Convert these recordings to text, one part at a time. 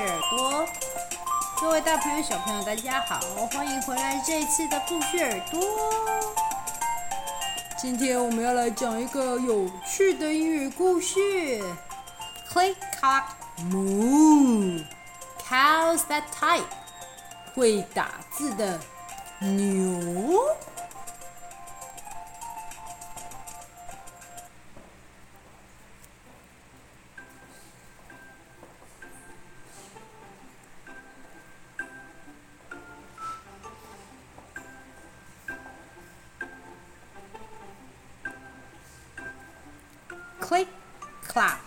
耳朵。各位大朋友、小朋友，大家好，欢迎回来这一次的故事耳朵。今天我们要来讲一个有趣的英语故事。Click clock moo, cows that type，会打字的牛。Click, clack,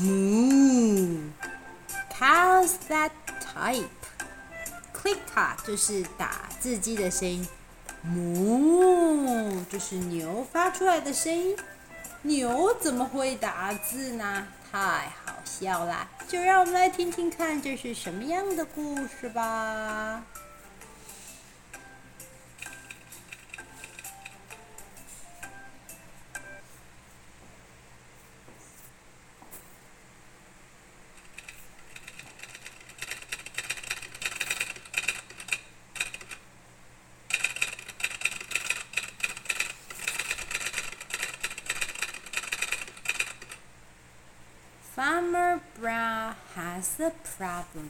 moo. Cows that type. Click, clack 就是打字机的声音，moo 就是牛发出来的声音。牛怎么会打字呢？太好笑啦！就让我们来听听看，这是什么样的故事吧。Problem.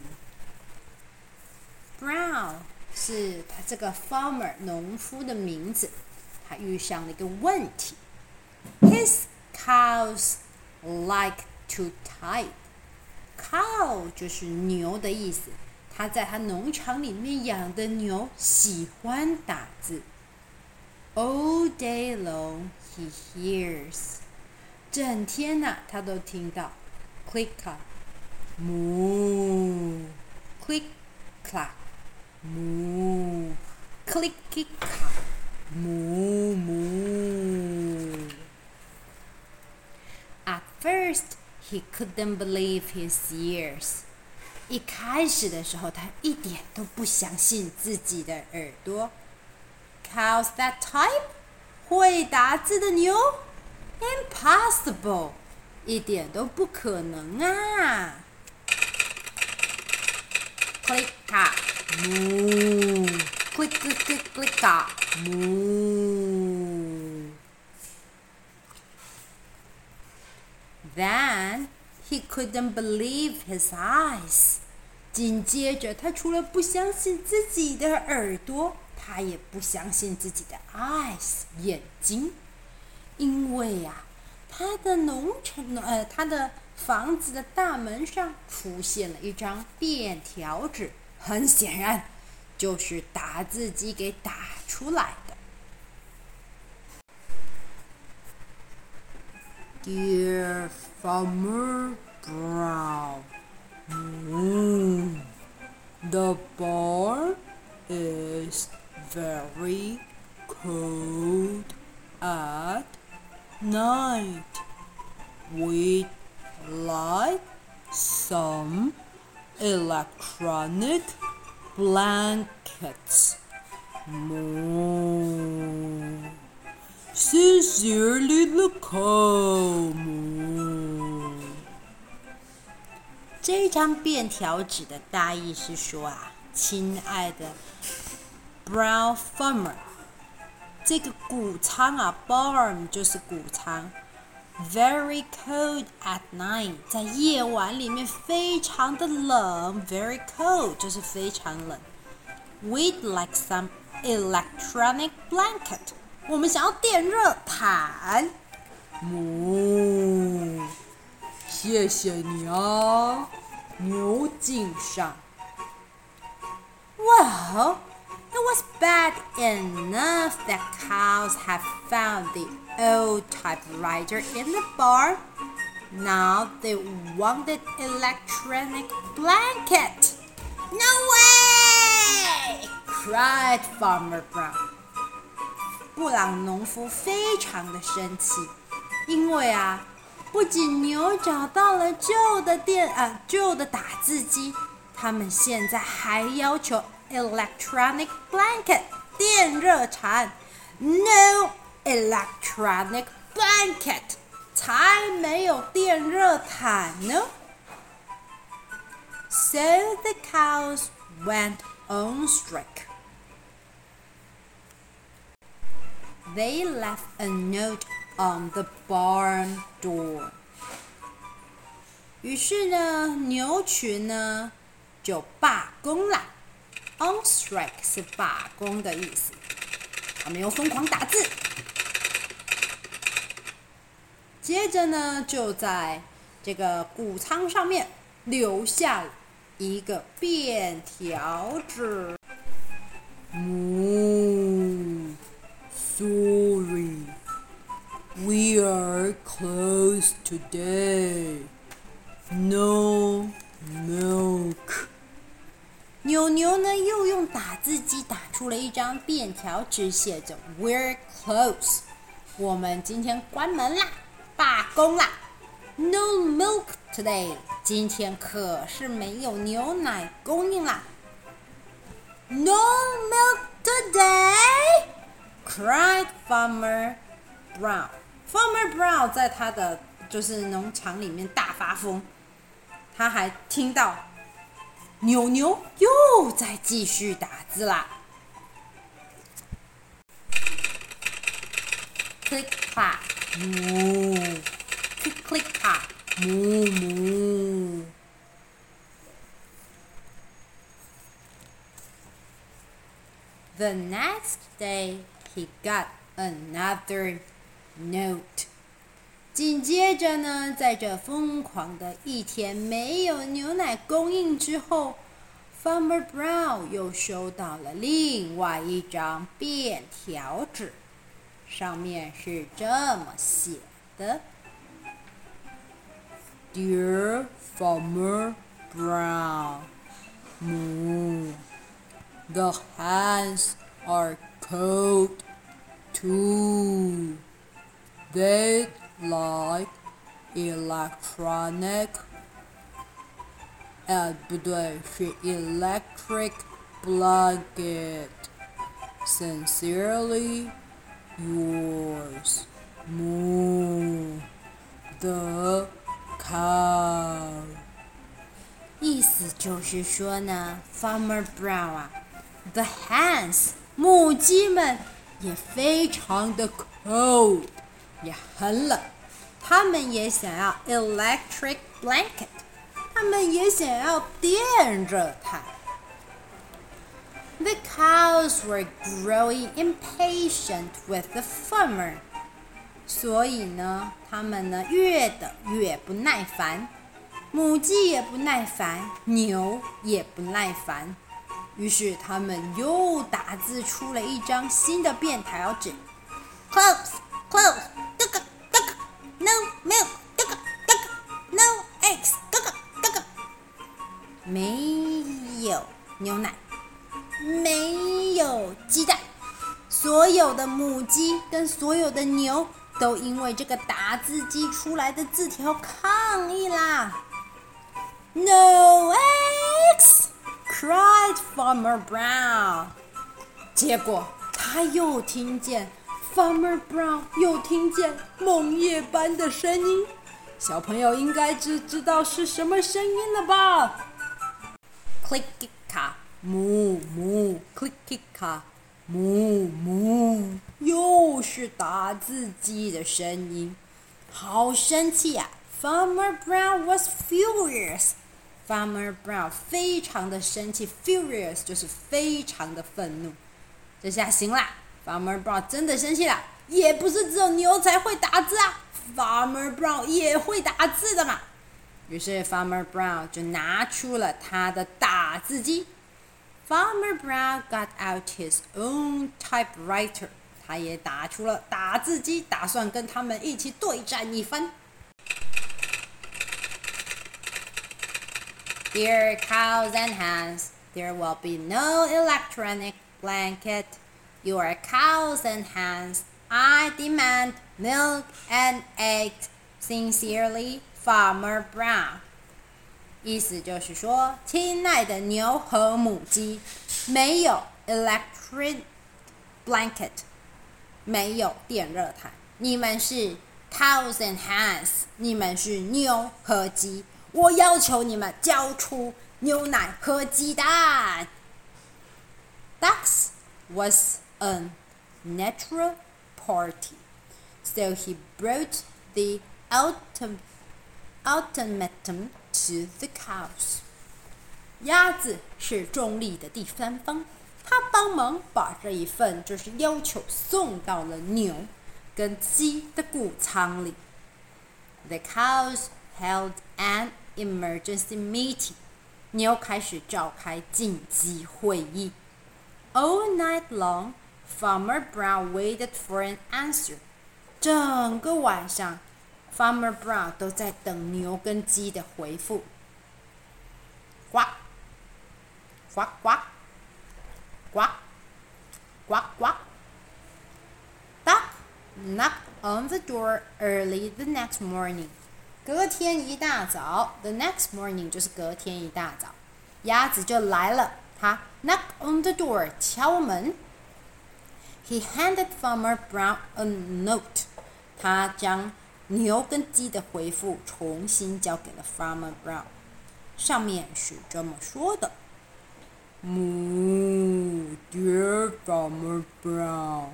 Brown 是他这个 farmer 农夫的名字，他遇上了一个问题。His cows like to type. Cow 就是牛的意思，他在他农场里面养的牛喜欢打字。All day long he hears. 整天呐、他都听到。Click clack, moo. Click clack, moo. Click clack, moo moo. At first, he couldn't believe his ears. 一开始的时候，他一点都不相信自己的耳朵。Cows that type，会打字的牛？Impossible。一点都不可能啊 ！Click clack moo，click click click click clack moo。Then he couldn't believe his eyes。紧接着，他除了不相信自己的耳朵，他也不相信自己的 eyes 眼睛，因为呀、啊。他的农场，呃，他的房子的大门上出现了一张便条纸，很显然就是打字机给打出来的。Dear Farmer Brown, the barn is very cold at night. We'd like some electronic blankets. Moo. Sincerely, the comoo 这张便条纸的大意是说啊，亲爱的 Brown Farmer。这个谷仓啊，barn 就是谷仓 ，very cold at night，在夜晚里面非常的冷，very cold 就是非常冷。We'd like some electronic blanket，我们想要电热毯。哞，谢谢你啊，牛敬上。Well。It was bad enough that cows had found the old typewriter in the barn. Now they wanted electronic blanket. No way! cried Farmer Brown. 布朗农夫非常的生气，因为啊，不仅牛找到了旧的电啊旧的打字机，他们现在还要求。Electronic blanket，电热毯。No electronic blanket，才没有电热毯呢。 So the cows went on strike. They left a note on the barn door. 于是呢，牛群呢就罢工了。On strike 是罢工的意思。他们又疯狂打字。 接着呢，就在这个谷仓上面留下一个便条纸。Moo, sorry, we are closed today. No milk. 牛牛呢，又用打字机打出了一张便条纸，写着 "We're closed，我们今天关门啦。罢工啦！No milk today，今天可是没有牛奶供应啦。No milk today，cried Farmer Brown。Farmer Brown 在他的就是农场里面大发疯，他还听到牛牛又在继续打字啦。Click clack。Moo, click click ah, moo moo. The next day, he got another note. 紧接着呢，在这疯狂的一天没有牛奶供应之后，Farmer Brown 又收到了另外一张便条纸。上面是这么写的：Dear Farmer Brown, Moo, the hens are cold too. They like electronic，呃，不对，是 electric blanket. Sincerely. Yours, Moo, the cow。意思就是说呢，Farmer Brown 啊，the hens 母鸡们也非常的 cold，也很冷，他们也想要 electric blanket，他们也想要电热毯。 The cows were growing impatient with the farmer，所以呢，他们呢越等越不耐烦，母鸡也不耐烦，牛也不耐烦，于是他们又打字出了一张新的便条纸：Close, close, 哥哥哥哥，No milk，哥哥哥哥，No eggs，哥哥哥哥，没有牛奶。 没有鸡蛋，所有的母鸡跟所有的牛都因为这个打字机出来的字条抗议啦。No eggs! cried Farmer Brown。结果他又听见 Farmer Brown 又听见梦夜般的声音，小朋友应该知知道是什么声音了吧？Click ca。moo moo click click 卡，moo moo 又是打字机的声音，好生气呀！Farmer Brown was furious. Farmer Brown 非常的生气，furious 就是非常的愤怒。这下行啦，Farmer Brown 真的生气了，也不是只有牛才会打字啊，Farmer Brown 也会打字的嘛。于是 Farmer Brown 就拿出了他的打字机。Farmer Brown got out his own typewriter，他也打出了打字机，打算跟他们一起对战一番。Dear cows and hens, there will be no electronic blanket. Your cows and hens, I demand milk and eggs. Sincerely, Farmer Brown. 意思就是说，亲爱的牛和母鸡，没有 electric blanket，没有电热毯。你们是 cows and hens，你们是牛和鸡。我要求你们交出牛奶和鸡蛋。Ducks was a natural party, so he brought the ultim ultimatum to the cows. 鸭子是中立的第三方，他帮忙把这一份就是要求送到了牛跟鸡的谷仓里。The cows held an emergency meeting. 牛开始召开紧急会议。All night long, Farmer Brown waited for an answer. 整个晚上，Farmer Brown 都在等牛跟鸡的回复。呱，呱呱，呱，呱呱。Duck knocked on the door early the next morning. 隔天一大早，the next morning 就是隔天一大早，鸭子就来了。他 knock on the door，敲门。He handed Farmer Brown a note。他将牛跟鸡的回复重新交给了 Farmer Brown。上面是这么说的：Moo, dear Farmer Brown,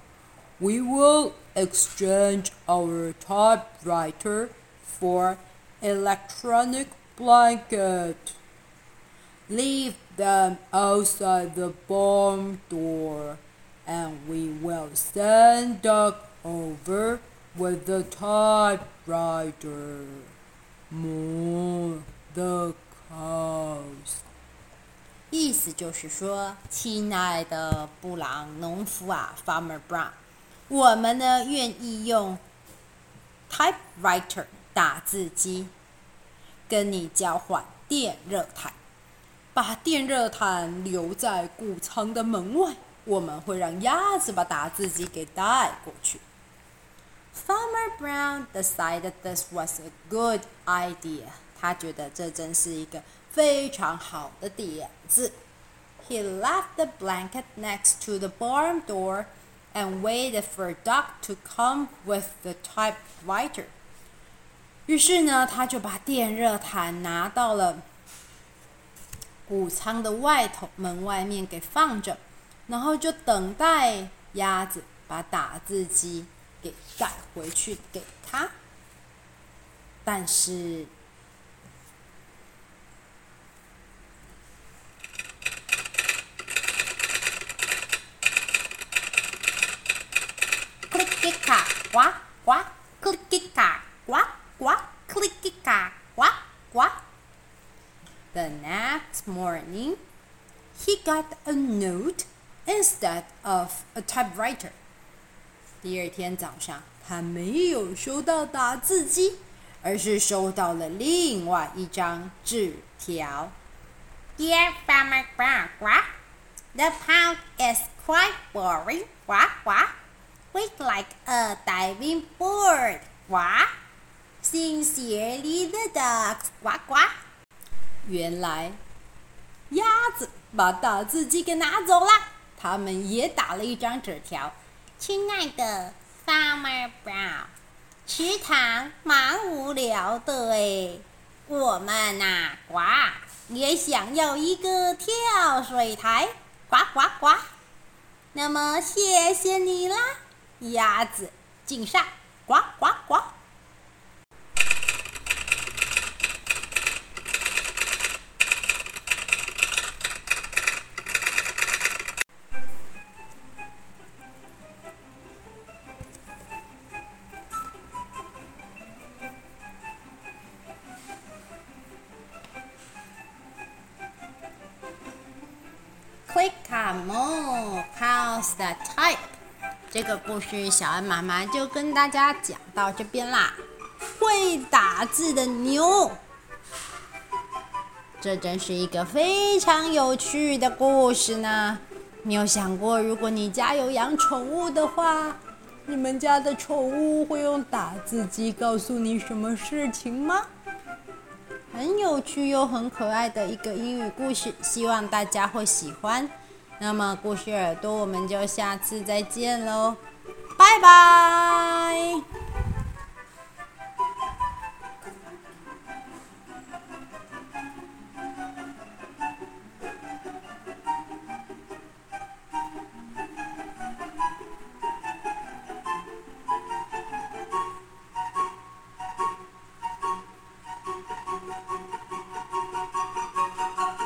we will exchange our typewriter for electronic blanket. Leave them outside the barn door, and we will send Duck over with the typewriter. Moo the cows. 意思就是说，亲爱的布朗农夫啊，Farmer Brown，我们呢愿意用 typewriter 打字机跟你交换电热毯。把电热毯留在谷仓的门外，我们会让鸭子把打字机给带过去。Farmer Brown decided this was a good idea. 他觉得这真是一个非常好的点子。He left the blanket next to the barn door and waited for Duck to come with the typewriter. 于是呢，他就把电热毯拿到了。谷仓的外头门外面给放着，然后就等待鸭子把打字机给带回去给他。但是，click 卡呱呱，click 卡呱呱，click 卡呱呱。The next morning, he got a note instead of a typewriter. 第二天早上，他没有收到打字机，而是收到了另外一张纸条。Dear Farmer Brown, the pound is quite boring. Quack, quack, quack like a diving board. Quack, sincerely the ducks. Quack, quack. 原来，鸭子把打字机给拿走了。他们也打了一张纸条：“亲爱的 Summer Brown，池塘蛮无聊的诶，我们呐、呱也想要一个跳水台，呱呱呱。那么谢谢你啦，鸭子井上，呱呱呱。” Click moo, cows that type。这个故事小恩妈妈就跟大家讲到这边啦。会打字的牛，这真是一个非常有趣的故事呢。你有想过，如果你家有养宠物的话，你们家的宠物会用打字机告诉你什么事情吗？很有趣又很可爱的一个英语故事，希望大家会喜欢。那么故事耳朵，我们就下次再见喽，拜拜。